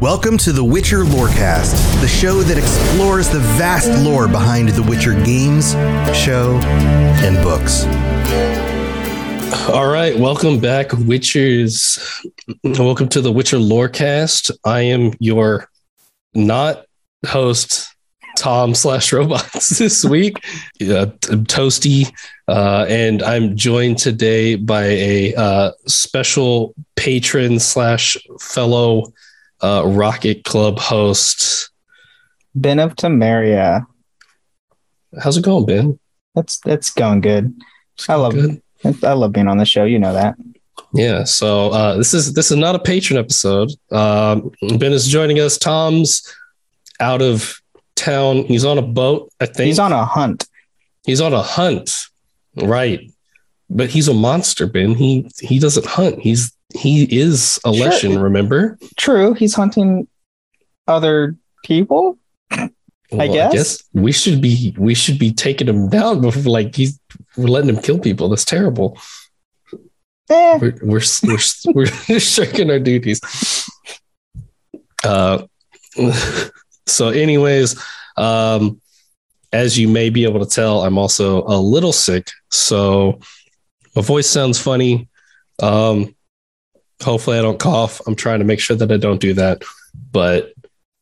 Welcome to the Witcher Lorecast, the show that explores the vast lore behind the Witcher games, show, and books. All right, welcome back, Witchers. Welcome to the Witcher Lorecast. I am your not host, Tom slash robots this week. Uh, Toasty, uh, and I'm joined today by a uh, special patron slash fellow uh, Rocket Club host. Ben of Temeria. How's it going, Ben? That's that's going good. I love Good. I love being on the show. You know that. Yeah, so uh, this is this is not a patron episode. Um, ben is joining us. Tom's out of town. He's on a boat. I think He's on a hunt. He's on a hunt, right? But he's a monster, Ben. He he doesn't hunt. He's he is a Sure. Remember? True, he's hunting other people. Well, guess. we should be we should be taking him down before like he's we're letting him kill people. That's terrible. Eh, we're we're we're, we're shirking our duties. Uh, so, anyways, um, as you may be able to tell, I'm also a little sick, so my voice sounds funny. Um, hopefully, I don't cough. I'm trying to make sure that I don't do that, but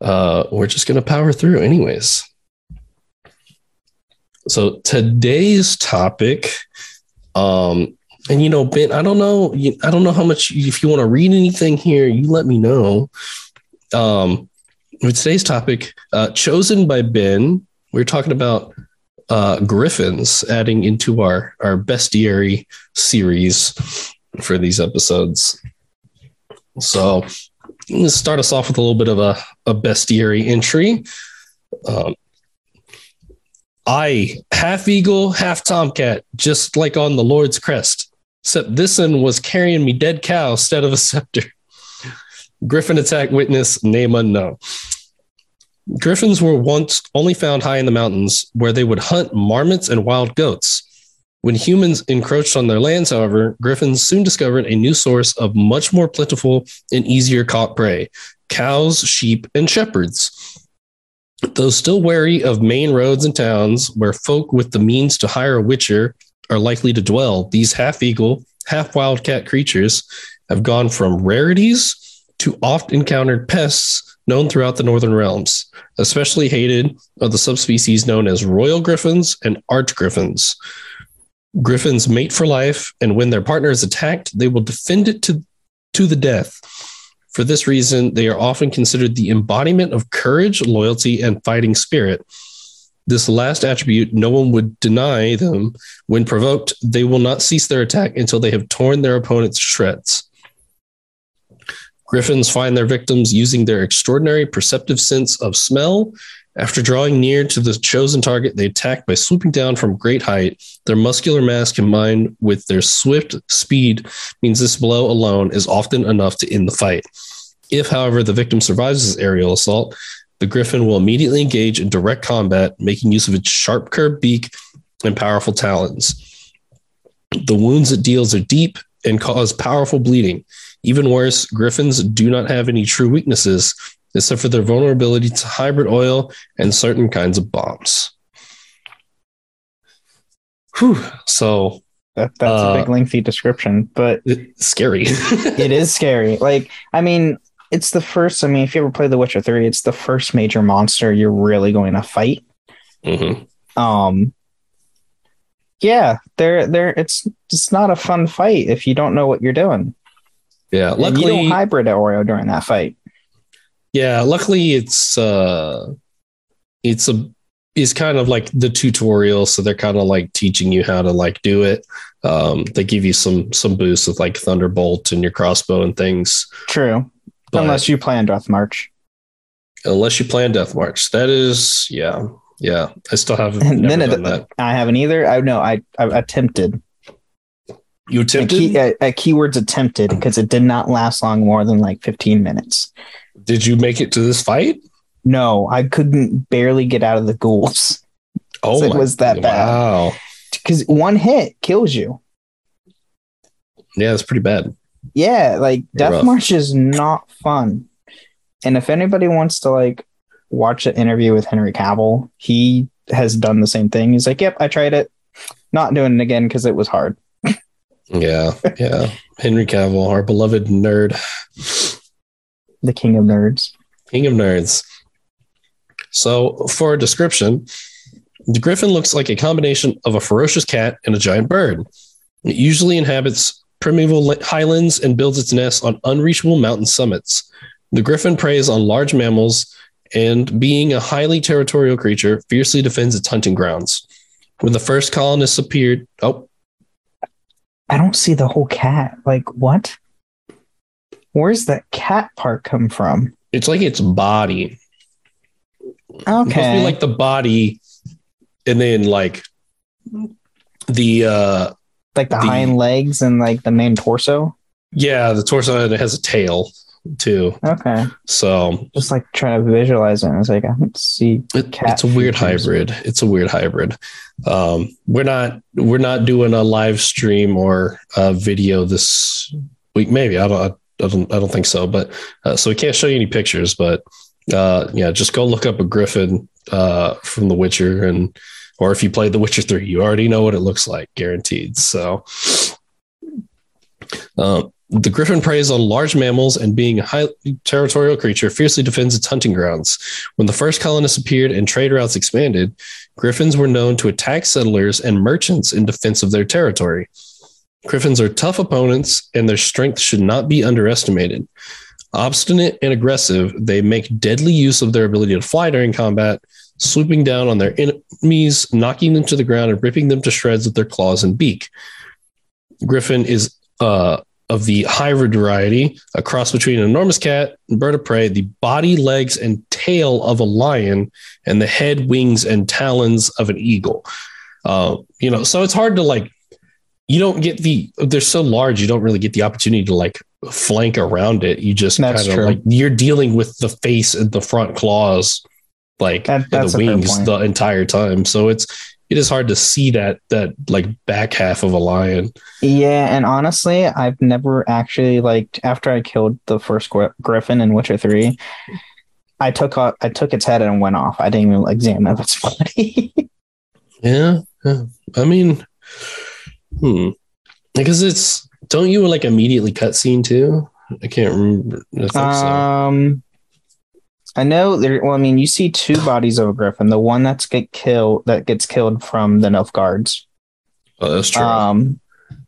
uh, we're just gonna power through, anyways. So today's topic, um, and you know, Ben, I don't know, I don't know how much. If you want to read anything here, you let me know. Um, with today's topic, uh, chosen by Ben, we're talking about uh, griffins, adding into our our bestiary series for these episodes. So, let's start us off with a little bit of a, a bestiary entry. Um, I half eagle, half tomcat, just like on the Lord's crest. Except this one was carrying me dead cow instead of a scepter. Griffin attack witness, name unknown. Griffins were once only found high in the mountains where they would hunt marmots and wild goats. When humans encroached on their lands, however, griffins soon discovered a new source of much more plentiful and easier caught prey cows, sheep, and shepherds. Though still wary of main roads and towns where folk with the means to hire a witcher are likely to dwell, these half eagle, half wildcat creatures have gone from rarities to oft encountered pests known throughout the northern realms, especially hated of the subspecies known as royal griffins and arch griffins. Griffins mate for life, and when their partner is attacked, they will defend it to, to the death. For this reason, they are often considered the embodiment of courage, loyalty, and fighting spirit. This last attribute, no one would deny them. When provoked, they will not cease their attack until they have torn their opponents to shreds. Griffins find their victims using their extraordinary perceptive sense of smell. After drawing near to the chosen target, they attack by swooping down from great height. Their muscular mass combined with their swift speed means this blow alone is often enough to end the fight. If, however, the victim survives this aerial assault, the griffin will immediately engage in direct combat, making use of its sharp curved beak and powerful talons. The wounds it deals are deep and cause powerful bleeding. Even worse, griffins do not have any true weaknesses except for their vulnerability to hybrid oil and certain kinds of bombs. Whew. So that, that's Uh, a big lengthy description, but it's scary. it is scary. Like, I mean, it's the first. I mean, if you ever play The Witcher Three, it's the first major monster you're really going to fight. Mhm. Um, yeah, they're they're it's it's not a fun fight if you don't know what you're doing. Yeah. And you Luckily, don't hybrid Oreo during that fight. yeah. Luckily, it's uh, it's a it's kind of like the tutorial, so they're kind of like teaching you how to like do it. Um, they give you some some boosts with like thunderbolt and your crossbow and things. True, But unless you play on Death March. unless you plan Death March, that is yeah yeah. I still haven't And then it. I haven't either. I know I I attempted. You attempted? key, a, a keywords attempted because it did not last long more than like 15 minutes. Did you make it to this fight? No, I couldn't barely get out of the ghouls Oh, It was that bad. Wow. because one hit kills you. Yeah, it's pretty bad. Yeah, like Death rough. March is not fun. And if anybody wants to like watch an interview with Henry Cavill, he has done the same thing. He's like, "Yep, I tried it. Not doing it again because it was hard." Yeah, yeah. Henry Cavill, our beloved nerd, The king of nerds. king of nerds. So, for a description, the griffin looks like a combination of a ferocious cat and a giant bird. It usually inhabits primeval highlands and builds its nest on unreachable mountain summits. The griffin preys on large mammals and, being a highly territorial creature, fiercely defends its hunting grounds. When the first colonists appeared, oh, I don't see the whole cat. Like what? Where's that cat part come from? it's like its body. It must Okay. be like the body, and then like the uh like the, the- hind legs and like the main torso. yeah the torso and it has a tail too. Okay. So Just like trying to visualize it. I was like, I don't see it, Cat it's a weird hybrid. It's a weird hybrid. Um, we're not we're not doing a live stream or a video this week. Maybe I don't I don't I don't think so. But uh, so we can't show you any pictures. But uh, yeah, just go look up a griffin uh, from The Witcher and or if you played The Witcher three, you already know what it looks like, guaranteed. So. Um, the griffin preys on large mammals and being a high territorial creature fiercely defends its hunting grounds. When the first colonists appeared and trade routes expanded, griffins were known to attack settlers and merchants in defense of their territory. Griffins are tough opponents and their strength should not be underestimated. Obstinate and aggressive, they make deadly use of their ability to fly during combat, swooping down on their enemies, knocking them to the ground, and ripping them to shreds with their claws and beak. Griffin is uh, of the hybrid variety, a cross between an enormous cat and bird of prey, the body, legs, and tail of a lion, and the head, wings, and talons of an eagle. Uh, you know, so it's hard to like. You don't get the. They're so large, you don't really get the opportunity to like flank around it. You just kind of like you're dealing with the face and the front claws, like That- the wings the entire time. So it's it is hard to see that that like back half of a lion. Yeah, and honestly, I've never actually like after I killed the first griffin in Witcher Three, I took off, I took its head and went off. I didn't even examine its body. Yeah, yeah. I mean, hmm. Because it's don't you like immediately cutscene too? I can't remember. I think so. um, I know there. Well, I mean, you see two bodies of a griffin. The one that's get killed that gets killed from the Nilfgaards, Oh, that's true. um,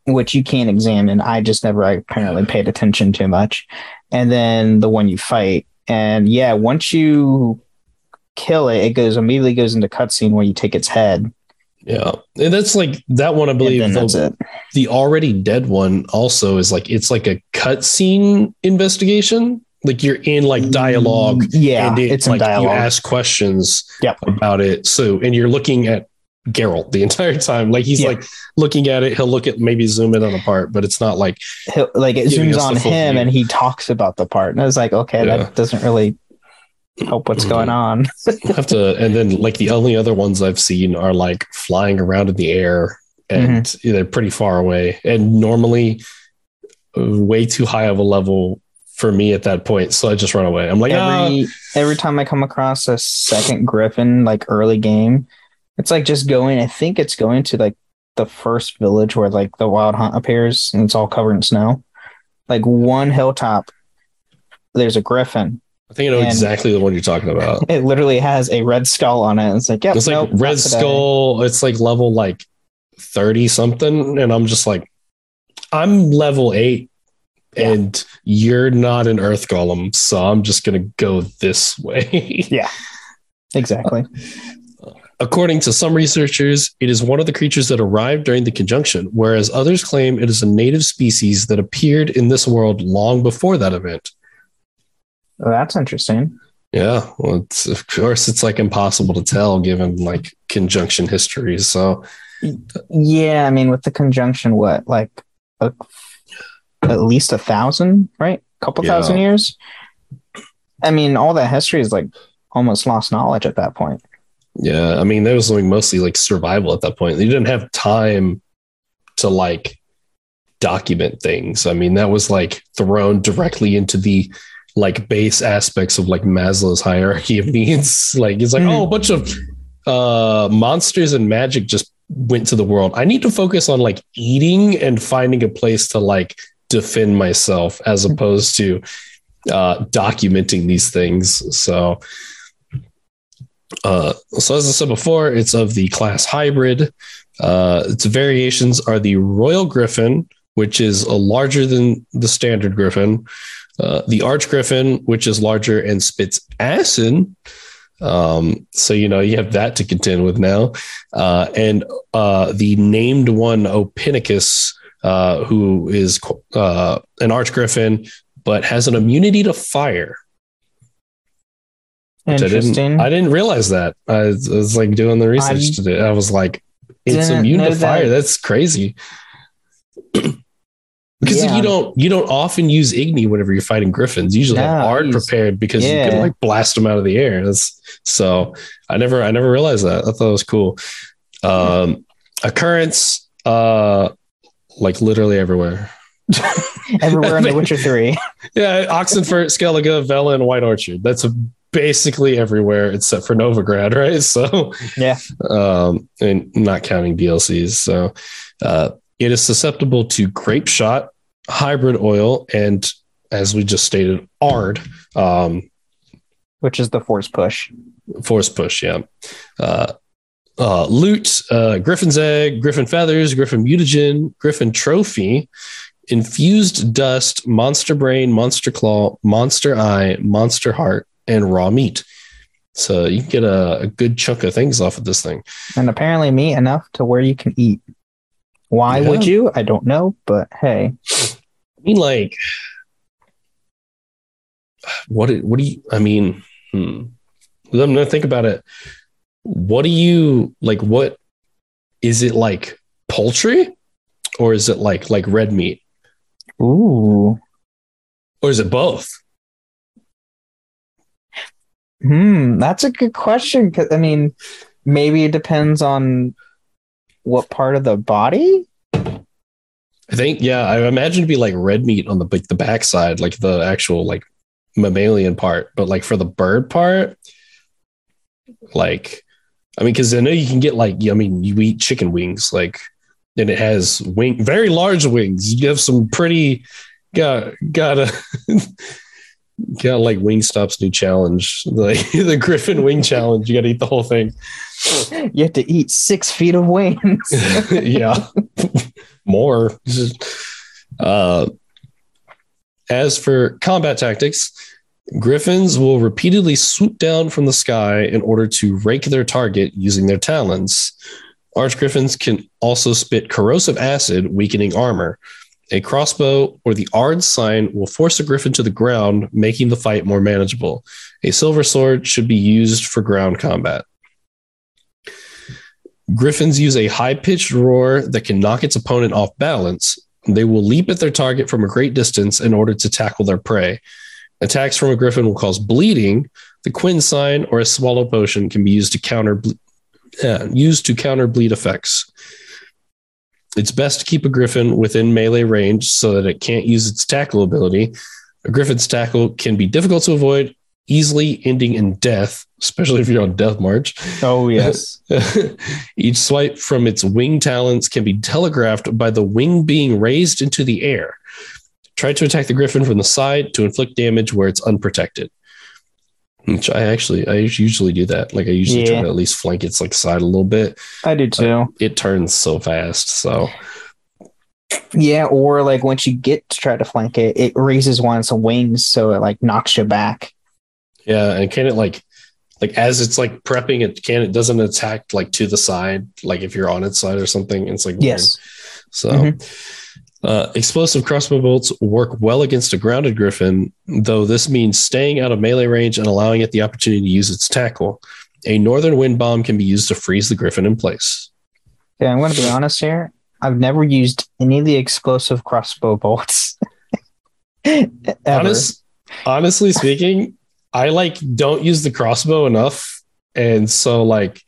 which you can't examine. I just never apparently paid attention too much. And then the one you fight, and yeah, once you kill it, it goes immediately goes into cutscene where you take its head, yeah, and that's like that one. I believe the, it. the already dead one also is like it's like a cutscene investigation. Like you're in like dialogue. Yeah, and it, it's in like dialogue. you ask questions Yep. about it. So and you're looking at Geralt the entire time. Like he's Yeah. like looking at it. He'll look at maybe zoom in on a part, but it's not like He'll- like it zooms on him view. and he talks about the part, and I was like, okay, Yeah. that doesn't really help what's Mhm. going on. I have to. And then like the only other ones I've seen are like flying around in the air and Mm-hmm. they're pretty far away and normally way too high of a level for me at that point. So I just run away. I'm like, ah, every every time I come across a second griffin, like early game, it's like just going. I think it's going to like the first village where like the wild hunt appears, and it's all covered in snow. Like one hilltop, there's a griffin. I think I know exactly the one you're talking about. It literally has a red skull on it. It's like, yeah, It's like nope, not Red. Skull. It's like level like 30 something. And I'm just like, I'm level eight Yeah. and you're not an Earth Golem. So I'm just going to go this way. Yeah exactly. Uh, according to some researchers, it is one of the creatures that arrived during the conjunction, whereas others claim it is a native species that appeared in this world long before that event. Well, that's interesting. Yeah, well, it's, of course, it's like impossible to tell given like conjunction histories. So, Yeah, I mean, with the conjunction, what like a, at least a thousand, right? A couple Yeah. thousand years. I mean, all that history is like almost lost knowledge at that point. yeah, I mean, that was like mostly like survival at that point. You didn't have time to like document things. I mean, that was like thrown directly into the like base aspects of like Maslow's hierarchy of needs. Like it's like, Mhm. oh, a bunch of uh monsters and magic just went to the world. I need to focus on like eating and finding a place to like defend myself as opposed to uh documenting these things. So uh so as I said before, it's of the class hybrid. Uh its variations are the Royal Griffin, which is a larger than the standard Griffin, uh, the Arch Griffin, which is larger and spits acid. Um, so you know you have that to contend with now, uh, and uh, the named one Opinicus, uh, who is uh, an Arch Griffin, but has an immunity to fire. which I Interesting. didn't, I didn't realize that. I was, like doing the research I today. I was like, it's immune to fire. that. That's crazy. Because Yeah. you don't you don't often use Igni whenever you're fighting griffins. You usually have No, Aard he's- prepared because you can like blast them out of the air. That's so I never I never realized that. I thought it was cool. Um occurrence uh like literally everywhere. Everywhere in The Witcher 3. Yeah, Oxenfurt, Skellige, Velen, and White Orchard. That's basically everywhere except for Novigrad, right? So Yeah. um, and not counting DLCs. So uh, it is susceptible to grape shot, hybrid oil, and as we just stated, Aard, um, Which is the force push. force push. Yeah. Uh, uh, loot, uh, Griffin's egg, Griffin feathers, Griffin mutagen, Griffin trophy, infused dust, monster brain, monster claw, monster eye, monster heart, and raw meat. So you can get a, a good chunk of things off of this thing. And apparently meat enough to where you can eat. Why Yeah. would you? I don't know, but hey. I mean, like, what? do- What do you? I mean, hmm. I'm gonna think about it. What do you like? What is it like? Poultry, or is it like like red meat, Ooh. or is it both? Hmm, that's a good question. Cause I mean, maybe it depends on what part of the body. I think, yeah, I imagine it'd be like red meat on the like the backside, like the actual like mammalian part, but like for the bird part, like, I mean, because I know you can get like, I mean, you eat chicken wings, like, and it has wing, very large wings. You have some pretty, got got a got like Wingstop's new challenge, like the Griffin Wing Challenge. You got to eat the whole thing. You have to eat six feet of wings. yeah, more. Uh, as for combat tactics, griffins will repeatedly swoop down from the sky in order to rake their target using their talons. Arch griffins can also spit corrosive acid, weakening armor. A crossbow or the Aard sign will force a griffin to the ground, making the fight more manageable. A silver sword should be used for ground combat. Griffins use a high pitched roar that can knock its opponent off balance. They will leap at their target from a great distance in order to tackle their prey. Attacks from a griffin will cause bleeding. The Quen sign or a swallow potion can be used to counter ble- yeah, used to counter bleed effects. It's best to keep a griffin within melee range so that it can't use its tackle ability. A griffin's tackle can be difficult to avoid, easily ending in death, especially if you're on death march. oh yes. Each swipe from its wing talons can be telegraphed by the wing being raised into the air. Try to attack the griffin from the side to inflict damage where it's unprotected. Which I actually, I usually do that. Like I usually try to at least flank its like side a little bit. I do too. It turns so fast. So Yeah, or like once you get to try to flank it, it raises one of its wings so it like knocks you back. yeah, and can it like, like as it's like prepping, it can it doesn't attack like to the side, like if you're on its side or something. It's like weird. Yes. So, Mhm. Uh, explosive crossbow bolts work well against a grounded griffin, though this means staying out of melee range and allowing it the opportunity to use its tackle. A northern wind bomb can be used to freeze the griffin in place. Yeah, I'm going to be honest here. I've never used any of the explosive crossbow bolts. Honest, honestly speaking, I like don't use the crossbow enough, and so like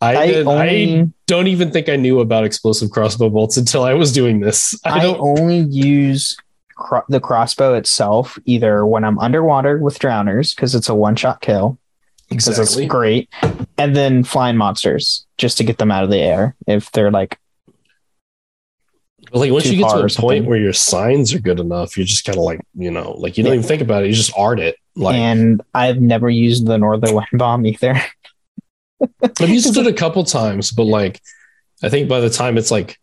I I did, I don't even think I knew about explosive crossbow bolts until I was doing this. I I, only use cro- the crossbow itself either when I'm underwater with drowners because it's a one shot kill because it's great, and then flying monsters just to get them out of the air if they're like But like once you get to a point where your signs are good enough, you're just kind of like, you know, like you don't Yeah. even think about it. You just art it. Like and I've never used the northern wind bomb either. I've used it a couple times, but like I think by the time it's like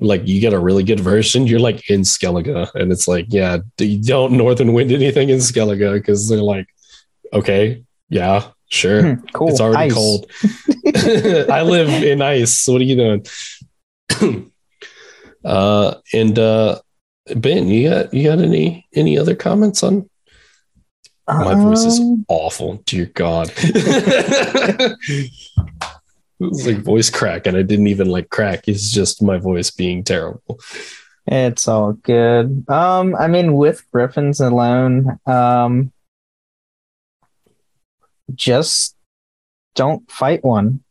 like you get a really good version, you're like in Skellige, and it's like, yeah, you don't northern wind anything in Skellige because they're like, okay, yeah, sure, Hmm, cool. it's already Ice. cold. I live in ice. What are you doing? uh, and uh, Ben, you got you got any any other comments on my voice is Um, awful. Dear God. it was like voice crack, and I didn't even like crack. It's just my voice being terrible. It's all good. Um, I mean, with Griffins alone, um, just don't fight one.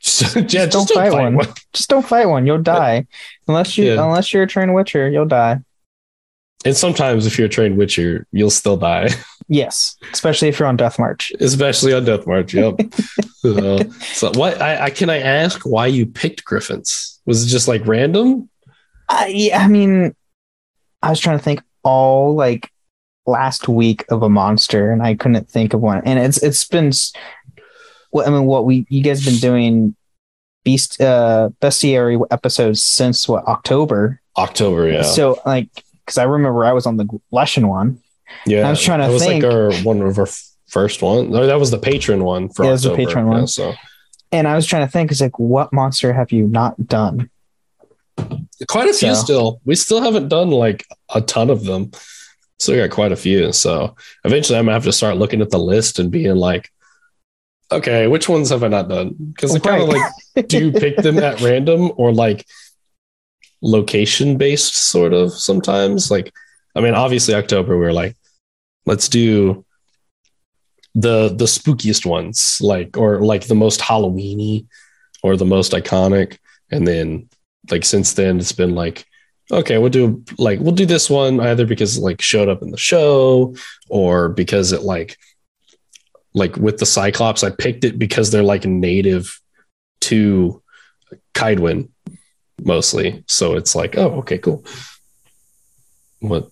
So, yeah, just, don't don't fight fight one. one. Just don't fight one. You'll die unless you Yeah. unless you're a trained witcher. You'll die. And sometimes, if you're a trained witcher, you'll still die, Yes, especially if you're on Death March. especially on Death March. Yep. so, so, what? I, I can I ask why you picked Griffins? Was it just like random? I, yeah, I mean, I was trying to think all like last week of a monster, and I couldn't think of one. And it's it's been, what I mean, what we you guys been doing, beast uh bestiary episodes since what October. October, yeah. So like, because I remember I was on the Leshen one. Yeah. I was trying to That was think. like our one of our first one. No, that was the patron one for Yeah, it was the patron Yeah, one. so And I was trying to think, is like, what monster have you not done? quite a few So- still. We still haven't done like a ton of them. So we got quite a few. So eventually I'm gonna have to start looking at the list and being like, okay, which ones have I not done? Because oh, I kind of like do you pick them at random or like location based sort of sometimes? Like, I mean, obviously October we're like, let's do the the spookiest ones, like or like the most Halloweeny or the most iconic. And then like since then it's been like okay we'll do like we'll do this one either because it like showed up in the show or because it like like with the cyclops i picked it because they're like native to Kaedwen mostly so it's like oh okay cool what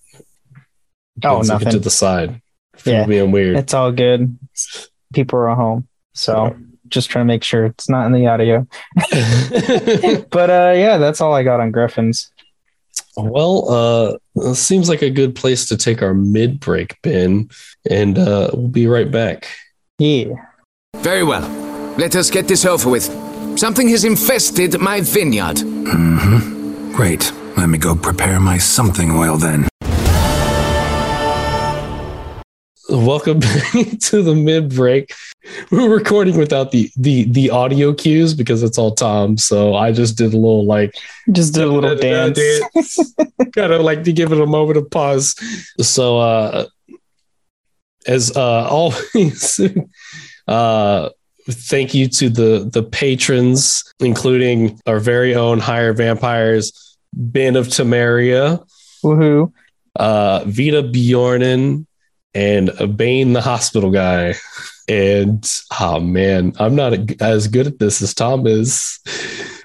Oh, Ben's looking to the side Yeah. being weird It's all good. People are home, so just trying to make sure it's not in the audio. But uh, yeah, that's all I got on Griffins. Well, uh, it seems like a good place to take our mid break, Ben, and uh, we'll be right back. Yeah. Very well. Let us get this over with. Something has infested my vineyard. Mm-hmm. Great. Let me go prepare my something oil then. Welcome back to the mid break. We're recording without the the the audio cues because it's all Tom. So I just did a little like Just did a little dance. kind of like to give it a moment of pause. So uh as uh always uh thank you to the the patrons including our very own higher vampires Ben of Temeria, Woohoo. uh Vita Bjornen and Bane the hospital guy. And oh man, I'm not as good at this as Tom is.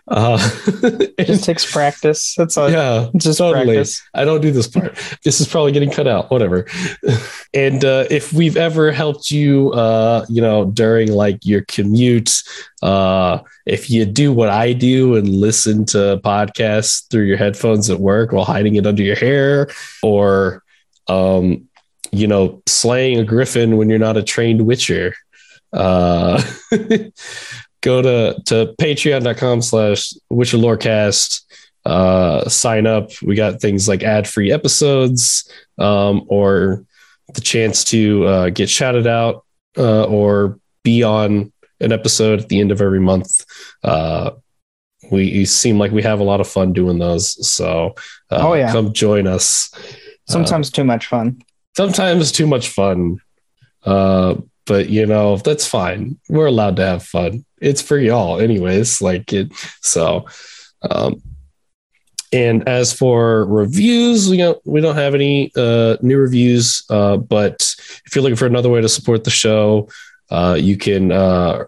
Uh it Just takes practice. That's all. yeah, Just totally. practice. I don't do this part. this is probably getting cut out. Whatever. and uh, if we've ever helped you, uh, you know, during like your commute, uh, if you do what I do and listen to podcasts through your headphones at work while hiding it under your hair, or um, you know, slaying a griffin when you're not a trained witcher, uh, go to to patreon.com slash witcher lorecast uh sign up we got things like ad-free episodes um or the chance to uh get shouted out uh or be on an episode at the end of every month uh we seem like we have a lot of fun doing those so uh, Oh, yeah. come join us Sometimes too much fun. Sometimes too much fun uh but you know that's fine we're allowed to have fun it's for y'all anyways like it so um and as for reviews, we don't we don't have any uh, new reviews. Uh, but if you're looking for another way to support the show, uh, you can uh,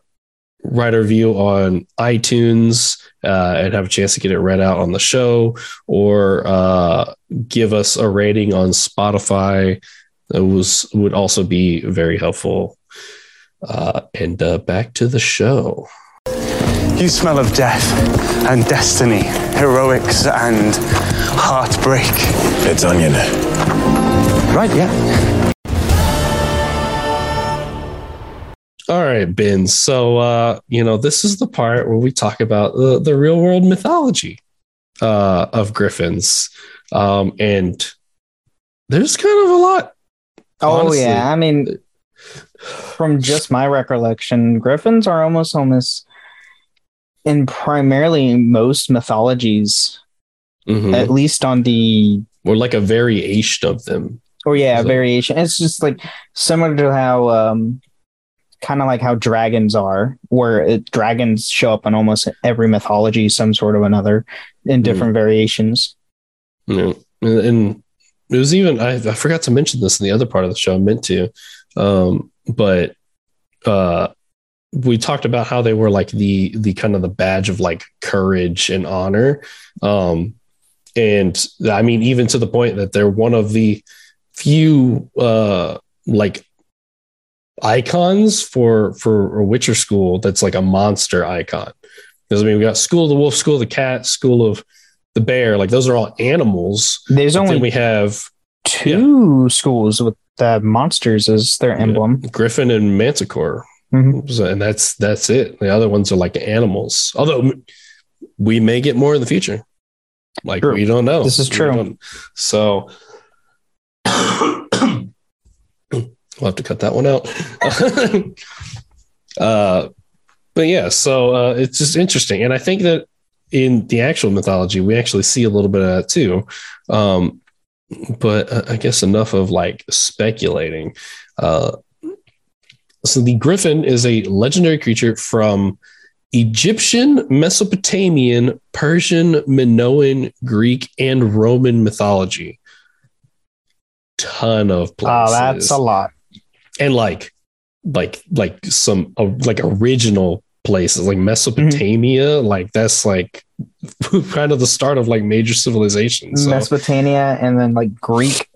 write a review on iTunes uh, and have a chance to get it read out on the show, or uh, give us a rating on Spotify. That was would also be very helpful. Uh, and uh, back to the show. You smell of death and destiny, heroics and heartbreak. It's onion. Right, yeah. All right, Ben. So, uh, you know, this is the part where we talk about the, the real world mythology uh, of griffins. Um, and there's kind of a lot. Oh honestly. yeah, I mean, from just my recollection, griffins are almost almost in primarily most mythologies, Mhm. at least on the Or like a variation of them. or yeah So- variation. It's just like similar to how um, kind of like how dragons are, where it, dragons show up in almost every mythology, some sort of another, in different variations. You know, and, and it was even I, I forgot to mention this in the other part of the show. I meant to, um, but uh, we talked about how they were like the the kind of the badge of like courage and honor, um, and I mean even to the point that they're one of the few uh, like icons for for a Witcher school that's like a monster icon. Because I mean, we got School of the Wolf, School of the Cat, School of the Bear. Like those are all animals. There's only then we have two schools with the monsters as their emblem. Griffin and Manticore, Mhm. So- and that's that's it. The other ones are like animals. Although we may get more in the future. Like True. we don't know. This is true. So we'll have to cut that one out. uh, but yeah, so uh, it's just interesting, and I think that in the actual mythology, we actually see a little bit of that too. Um, but uh, I guess enough of like speculating. Uh, so the griffin is a legendary creature from Egyptian, Mesopotamian, Persian, Minoan, Greek, and Roman mythology. Ton of places. Oh, that's a lot. And like, like, like some uh, like original places like Mesopotamia. Like that's like kind of the start of like major civilizations. So. Mesopotamia and then like Greek,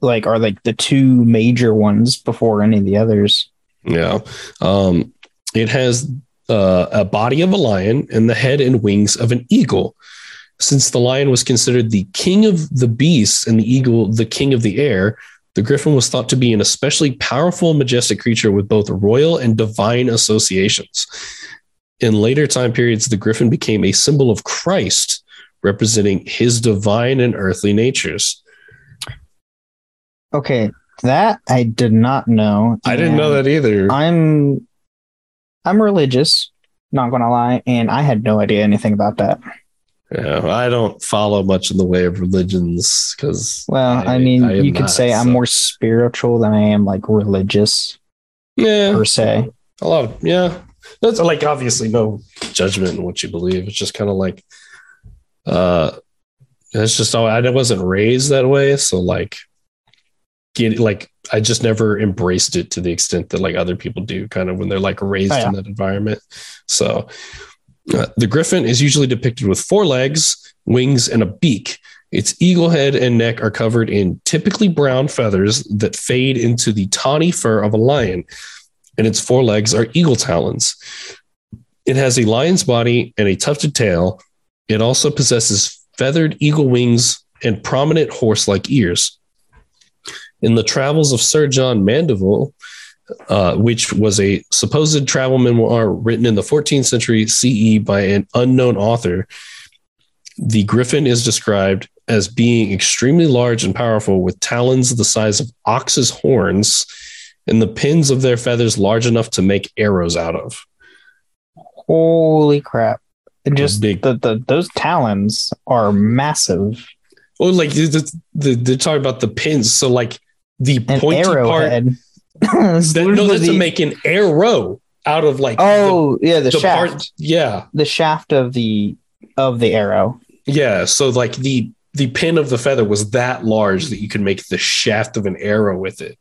like are like the two major ones before any of the others. Yeah. Um, it has uh, a body of a lion and the head and wings of an eagle. Since the lion was considered the king of the beasts and the eagle the king of the air, the griffin was thought to be an especially powerful and majestic creature with both royal and divine associations. In later time periods, the griffin became a symbol of Christ, representing his divine and earthly natures. Okay, that I did not know. I didn't know that either. I'm I'm religious, not gonna lie, and I had no idea anything about that. Yeah, I don't follow much in the way of religions because. Well, I, mean, am you could not, say I'm more spiritual than I am like religious Yeah, per se. a lot. Of, yeah, that's like obviously no judgment in what you believe. It's just kind of like, uh, it's just all I wasn't raised that way, so like, get like I just never embraced it to the extent that like other people do, kind of when they're like raised Oh, yeah. in that environment. So, uh, the griffin is usually depicted with four legs, wings, and a beak. Its eagle head and neck are covered in typically brown feathers that fade into the tawny fur of a lion, and its four legs are eagle talons. It has a lion's body and a tufted tail. It also possesses feathered eagle wings and prominent horse like ears. In the travels of Sir John Mandeville, uh, which was a supposed travel memoir written in the 14th century CE by an unknown author, the griffin is described as being extremely large and powerful with talons the size of ox's horns and the pins of their feathers large enough to make arrows out of. Holy crap! Just Big- the, the those talons are massive. Oh, like the, the, they're talking about the pins. So, like the An pointy part, arrowhead. It's that, no, that's to make an arrow out of like oh yeah, the, the, the shaft, part. Yeah, the shaft of the of the arrow. Yeah, so like the the pin of the feather was that large that you could make the shaft of an arrow with it.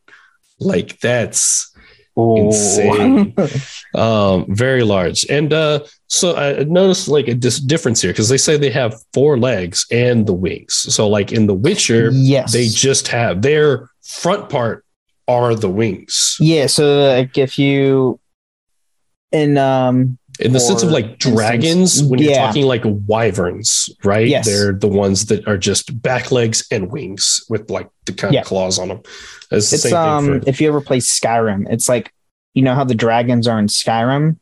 Like that's insane. um, very large. And uh, so I noticed like a dis- difference here because they say they have four legs and the wings. So like in The Witcher, yes. they just have their front part are the wings. yeah. So like if you in um In the sense of like dragons, instance, when you're talking like wyverns, right? Yes. They're the ones that are just back legs and wings with like the kind Yeah. of claws on them. It's the it's um for if you ever play Skyrim, it's like you know how the dragons are in Skyrim.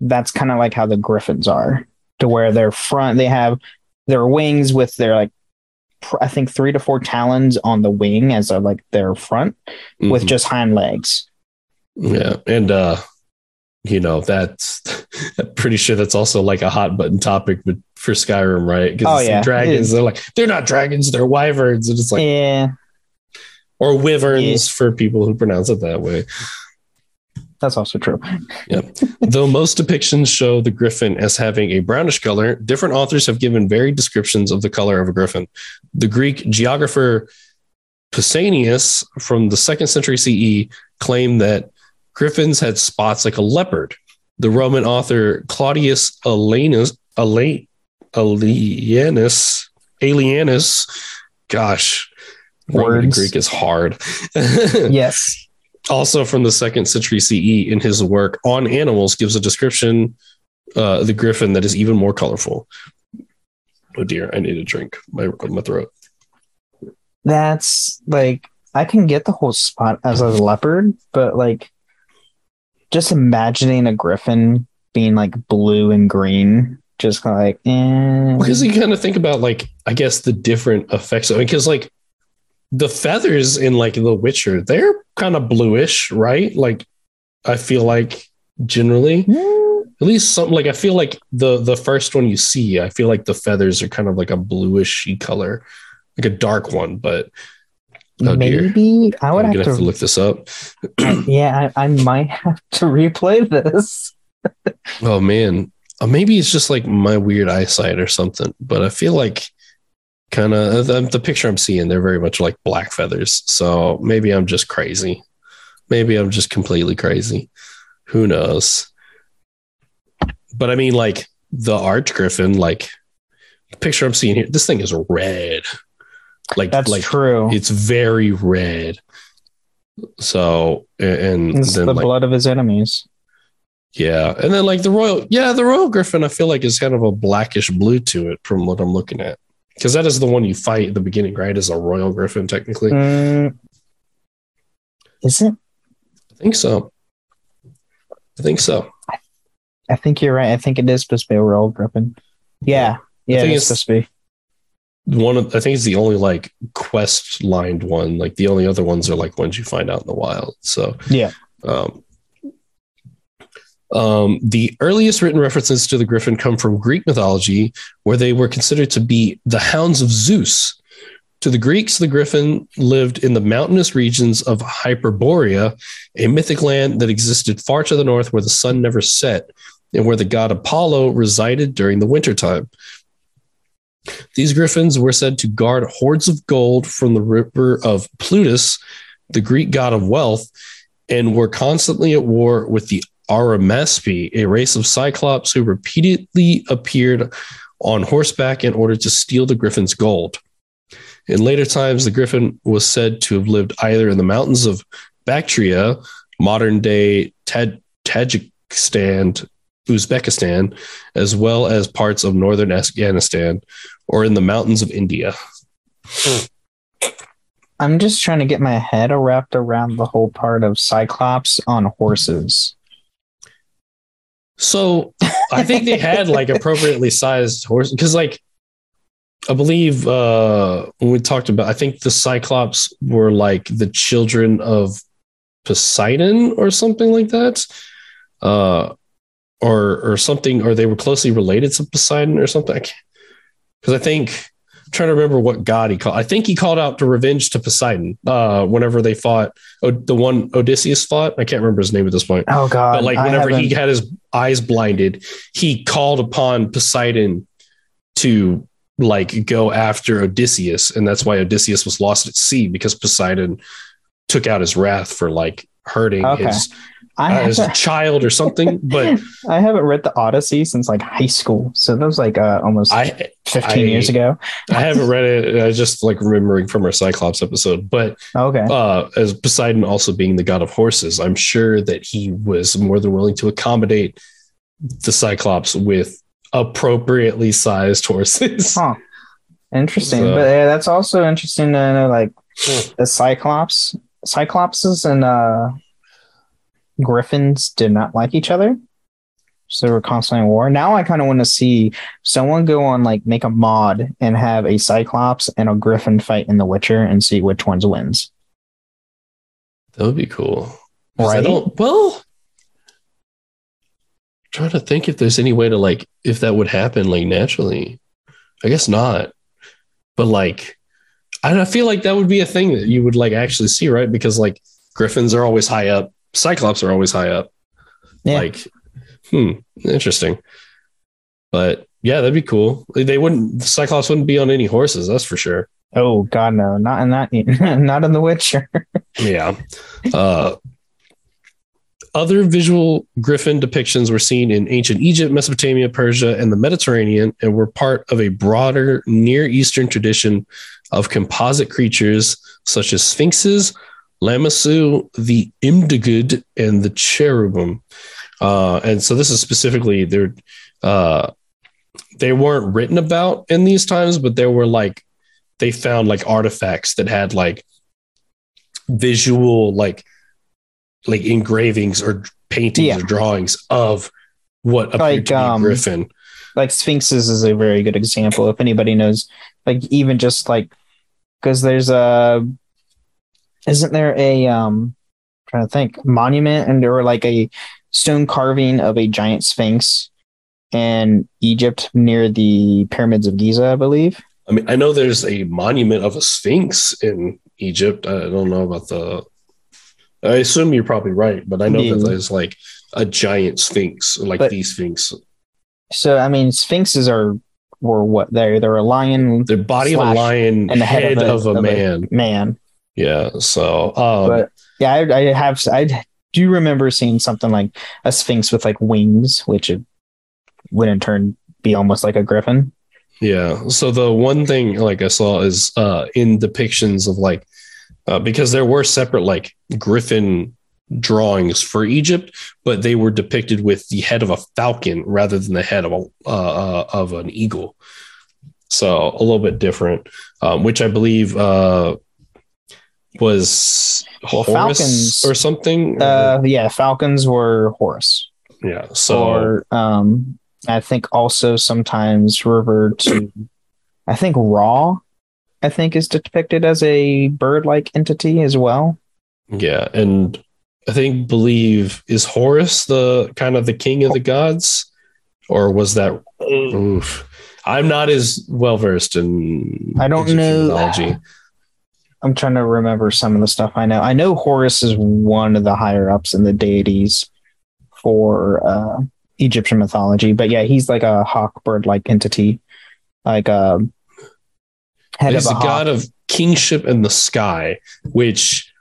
That's kind of like how the griffins are, to where their front they have their wings with their like I think three to four talons on the wing as of like their front with Mhm. just hind legs. Yeah, and uh, you know that's I'm pretty sure that's also like a hot button topic, but for Skyrim, right? Oh, yeah. dragons, they're like they're not dragons, they're wyverns, and it's like yeah, or wyverns for people who pronounce it that way. That's also true. Yeah. Though most depictions show the griffin as having a brownish color, different authors have given varied descriptions of the color of a griffin. The Greek geographer Pausanias from the second century CE claimed that griffins had spots like a leopard. The Roman author Claudius Alanus, Ala- Alienus, Alienus, gosh, Roman and Greek is hard. Yes, also from the second century CE in his work on animals gives a description uh, of the griffin that is even more colorful. Oh dear, I need a drink. My my throat. that's like I can get the whole spot as a leopard, but like just imagining a griffin being like blue and green, just kind of like eh. Because you kind of think about like I guess the different effects because like the feathers in like The Witcher they're kind of bluish, right? Like I feel like generally Mm, at least some like I feel like the the first one you see I feel like the feathers are kind of like a bluishy color, like a dark one, but Oh, dear. maybe I would have gonna have to look this up. yeah, I, I might have to replay this. Oh man, uh, maybe it's just like my weird eyesight or something. But I feel like kind of uh, the, the picture I'm seeing, they're very much like black feathers. So maybe I'm just crazy. Maybe I'm just completely crazy. Who knows? But I mean, like the arch griffin, like the picture I'm seeing here, this thing is red. Like That's like true. it's very red. So and It's then the like blood of his enemies. Yeah, and then like the royal, yeah, the royal griffin, I feel like is kind of a blackish blue to it from what I'm looking at, because that is the one you fight at the beginning, right? Is a royal griffin technically? Mm, is it? I think so. I think so. I think you're right. I think it is supposed to be a royal griffin. Yeah, yeah, think it's it's- supposed to be. One, of, I think it's the only like quest lined one. Like the only other ones are like ones you find out in the wild. So Yeah. Um, um, the earliest written references to the griffin come from Greek mythology, where they were considered to be the hounds of Zeus. To the Greeks, the griffin lived in the mountainous regions of Hyperborea, a mythic land that existed far to the north where the sun never set and where the god Apollo resided during the wintertime. These griffins were said to guard hoards of gold from the river of Plutus, the Greek god of wealth, and were constantly at war with the Arimaspi, a race of cyclops who repeatedly appeared on horseback in order to steal the griffin's gold. In later times, the griffin was said to have lived either in the mountains of Bactria, modern day Taj- Tajikistan, Uzbekistan, as well as parts of northern Afghanistan, or in the mountains of India. Hmm. I'm just trying to get my head wrapped around the whole part of Cyclops on horses. So I think they had like appropriately sized horses because, like, I believe uh, when we talked about, I think the Cyclops were like the children of Poseidon or something like that, uh, or or something, or they were closely related to Poseidon or something. Because I think I'm trying to remember what god he called. I think he called out to revenge to Poseidon uh, whenever they fought. The one Odysseus fought. I can't remember his name at this point Oh God! but like whenever he had his eyes blinded, he called upon Poseidon to like go after Odysseus, and that's why Odysseus was lost at sea because Poseidon took out his wrath for like hurting Okay. his, I uh, his haven't, child or something. But I haven't read the Odyssey since like high school, so that was like uh, almost I 15 I- years ago. I haven't read it. I just like remembering from our Cyclops episode. But Okay, uh, as Poseidon also being the god of horses, I'm sure that he was more than willing to accommodate the Cyclops with appropriately sized horses. huh? Interesting, So- but yeah, that's also interesting to know. Like the Cyclops, Cyclopses and uh, Griffins did not like each other, so they were constantly at war. Now I kind of want to see someone go on like make a mod and have a Cyclops and a Griffin fight in The Witcher and see which ones wins. That would be cool. 'Cause I Right? don't, well, trying to think if there's any way to like, if that would happen like naturally. I guess not. But like, I don't feel like that would be a thing that you would like actually see, right? Because like griffins are always high up, cyclops are always high up. Yeah. Like, hmm, interesting. But yeah, that'd be cool. They wouldn't, the cyclops wouldn't be on any horses, that's for sure. Oh God, no, not in that, not in The Witcher. Yeah. Uh, other visual griffin depictions were seen in ancient Egypt, Mesopotamia, Persia, and the Mediterranean, and were part of a broader Near Eastern tradition of composite creatures such as sphinxes, Lamassu, the Imdugud, and the cherubim. Uh, and so this is specifically they're uh, they weren't written about in these times, but there were like they found like artifacts that had like visual like like engravings or paintings Yeah. or drawings of what appeared Like, to be um, Griffin. like Sphinxes is a very good example. If anybody knows, like even just like because there's a isn't there a um trying to think monument and there were like a stone carving of a giant sphinx in Egypt near the pyramids of Giza, I believe. I mean, I know there's a monument of a sphinx in Egypt. I don't know about the. I assume you're probably right, but I know Yeah. that there's like a giant sphinx, like But- the sphinx. So I mean, sphinxes are were what they they're a lion The body of a lion, and the head, head of, a, man. man. Yeah. So, um, but yeah, I, I have I do remember seeing something like a sphinx with like wings, which it would in turn be almost like a griffin. Yeah. So the one thing like I saw is uh in depictions of like uh, because there were separate like griffin drawings for Egypt, but they were depicted with the head of a falcon rather than the head of a uh, uh, of an eagle. So a little bit different, um, which I believe uh, was Well, Horus falcons- or something. Uh, yeah, falcons were Horus, yeah. So or um, I think also sometimes referred to. I think Ra, I think is depicted as a bird-like entity as well. Yeah, and I think believe is Horus the kind of the king of the gods, or was that? Oof. I'm not as well versed in. I don't know. mythology. I'm trying to remember some of the stuff I know. I know Horus is one of the higher ups in the deities for uh, Egyptian mythology, but yeah, he's like a hawk bird like entity, like a head He's of the a god of kingship in the sky, which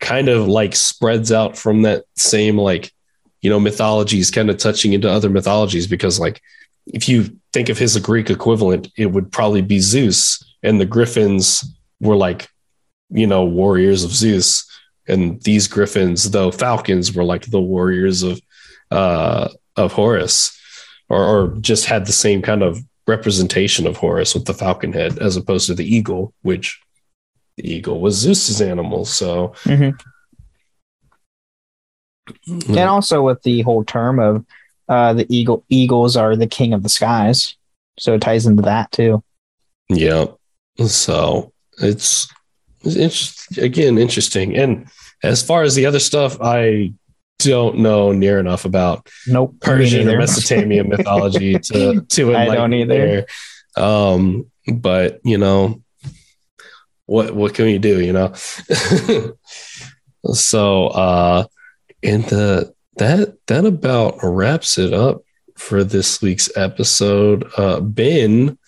kind of like spreads out from that same like you know mythologies, kind of touching into other mythologies because like if you think of his Greek equivalent, it would probably be Zeus, and the griffins were like you know warriors of Zeus, and these griffins, though falcons, were like the warriors of uh of Horus, or, or just had the same kind of representation of Horus with the falcon head as opposed to the eagle, which the eagle was Zeus's animal. So Mhm. and also with the whole term of uh, the eagle eagles are the king of the skies, so it ties into that too. yeah, so it's it's again interesting. And as far as the other stuff, I don't know near enough about Nope, Persian or. Mesopotamian mythology to to I don't either. there. Um, but you know, what what can we do? You know, so uh, and the that that about wraps it up for this week's episode. Uh, Ben,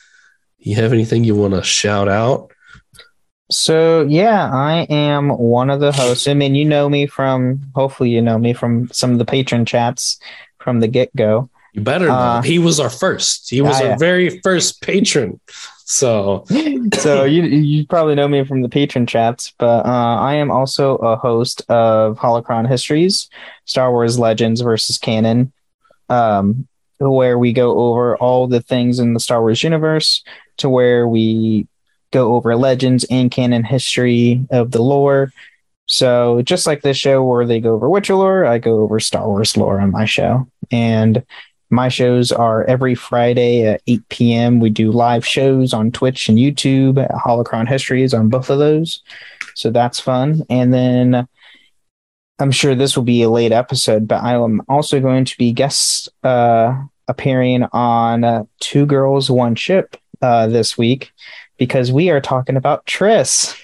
you have anything you want to shout out? So yeah, I am one of the hosts. I mean, you know me from hopefully you know me from some of the patron chats from the get go. You better know. Uh, he was our first. He was our yeah. very first patron. So so you you probably know me from the patron chats, but uh, I am also a host of Holocron Histories, Star Wars Legends versus Canon, um, where we go over all the things in the Star Wars universe, to where we go over legends and canon history of the lore. So just like this show where they go over Witcher lore, I go over Star Wars lore on my show, and my shows are every Friday at 8 p.m. We do live shows on Twitch and YouTube Holocron Histories on both of those. So that's fun. And then I'm sure this will be a late episode, but I am also going to be guest uh, appearing on uh, Two Girls, One Ship uh, this week because we are talking about Triss.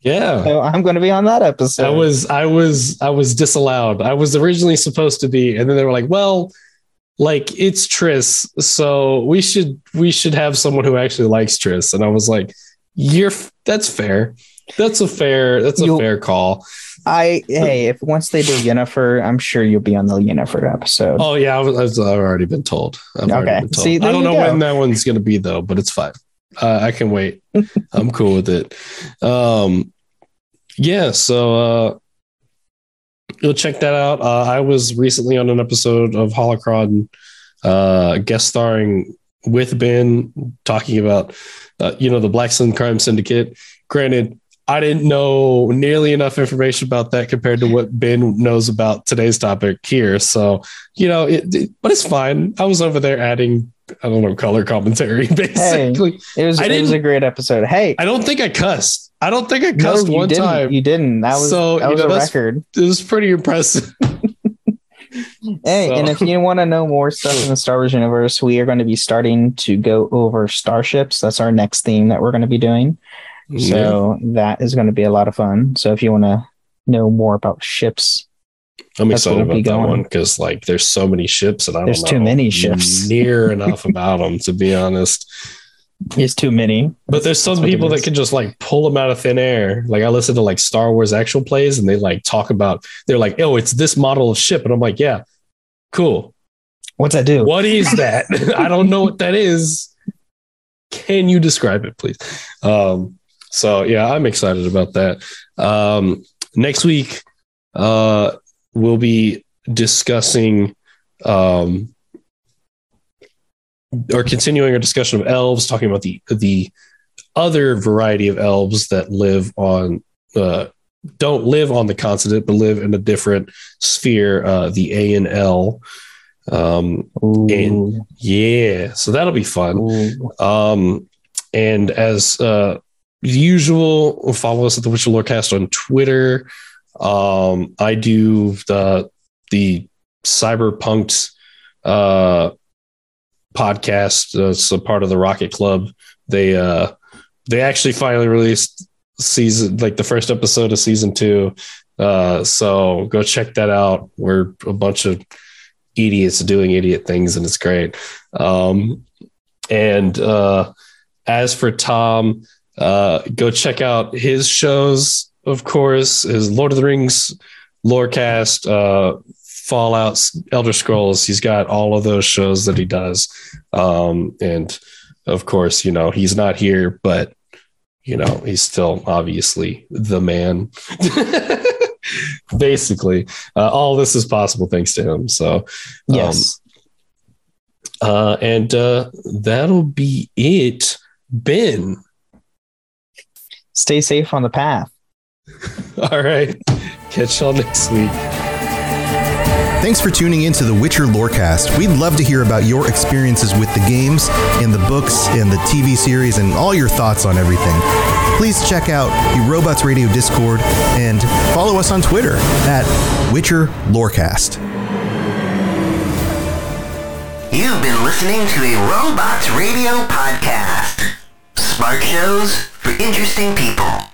yeah. So I'm going to be on that episode. I was I was I was disallowed. I was originally supposed to be, and then they were like, "Well, like it's Triss, so we should we should have someone who actually likes Triss." And I was like, "You're that's fair. That's a fair that's a You'll- fair call." I hey, if once they do Yennefer, I'm sure you'll be on the Yennefer episode. Oh yeah, I was, I've already been told. I've Okay. been told. See, I don't you know go. when that one's gonna be though, but it's fine. Uh, I can wait. I'm cool with it. Um, yeah. So uh, you'll check that out. Uh, I was recently on an episode of Holocron, uh, guest starring with Ben, talking about uh, you know the Black Sun Crime Syndicate. Granted, I didn't know nearly enough information about that compared to what Ben knows about today's topic here. So you know, it, it- but it's fine. I was over there adding, I don't know, color commentary basically. It was it was a great episode. Hey, I don't think I cussed. I don't think I cussed you one didn't. time. You didn't. That was So, that was know, a record. it was pretty impressive. Hey, So- and if you want to know more stuff in the Star Wars universe, we are going to be starting to go over starships. That's our next theme that we're going to be doing. So that is going to be a lot of fun. So if you want to know more about ships, I'm That's excited about that one because like there's so many ships and I There's don't too many ships. near enough about them to be honest. it's too many. But there's some That's people that can just like pull them out of thin air. Like I listen to like Star Wars actual plays and they like talk about they're like, oh, it's this model of ship, and I'm like, yeah, cool. What's that do? What is that? I don't know what that is. Can you describe it, please? Um, so yeah, I'm excited about that. Um, next week, uh, we'll be discussing um, or continuing our discussion of elves, talking about the the other variety of elves that live on uh, don't live on the continent, but live in a different sphere, uh, the Aen Elle. Um, Ooh. and yeah, so that'll be fun. Ooh. Um, and as uh, usual, follow us at the Witcher Lorecast on Twitter. Um, I do the the cyberpunked uh, podcast. Uh, it's a part of the Rocket Club. They uh, they actually finally released season like the first episode of season two. Uh, so go check that out. We're a bunch of idiots doing idiot things, and it's great. Um, and uh, as for Tom, uh, go check out his shows. Of course, his Lord of the Rings lorecast, uh, Fallout, Elder Scrolls. He's got all of those shows that he does, um, and of course, you know he's not here, but you know he's still obviously the man. Basically, uh, all this is possible thanks to him. So, Yes. uh, and uh, that'll be it. Ben. Stay safe on the path. All right. Catch y'all next week. Thanks for tuning in to the Witcher Lorecast. We'd love to hear about your experiences with the games and the books and the TV series and all your thoughts on everything. Please check out the Robots Radio Discord and follow us on Twitter at Witcher Lorecast. You've been listening to a Robots Radio podcast. Smart shows for interesting people.